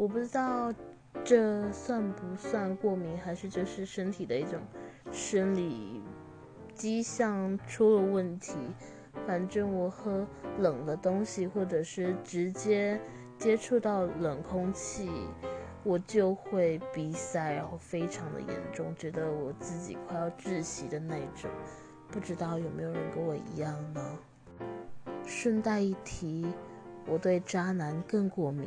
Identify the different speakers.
Speaker 1: 我不知道这算不算过敏，还是就是身体的一种生理迹象出了问题。反正我喝冷的东西，或者是直接接触到冷空气，我就会鼻塞，然后非常的严重，觉得我自己快要窒息的那种。不知道有没有人跟我一样呢？顺带一提，我对渣男更过敏。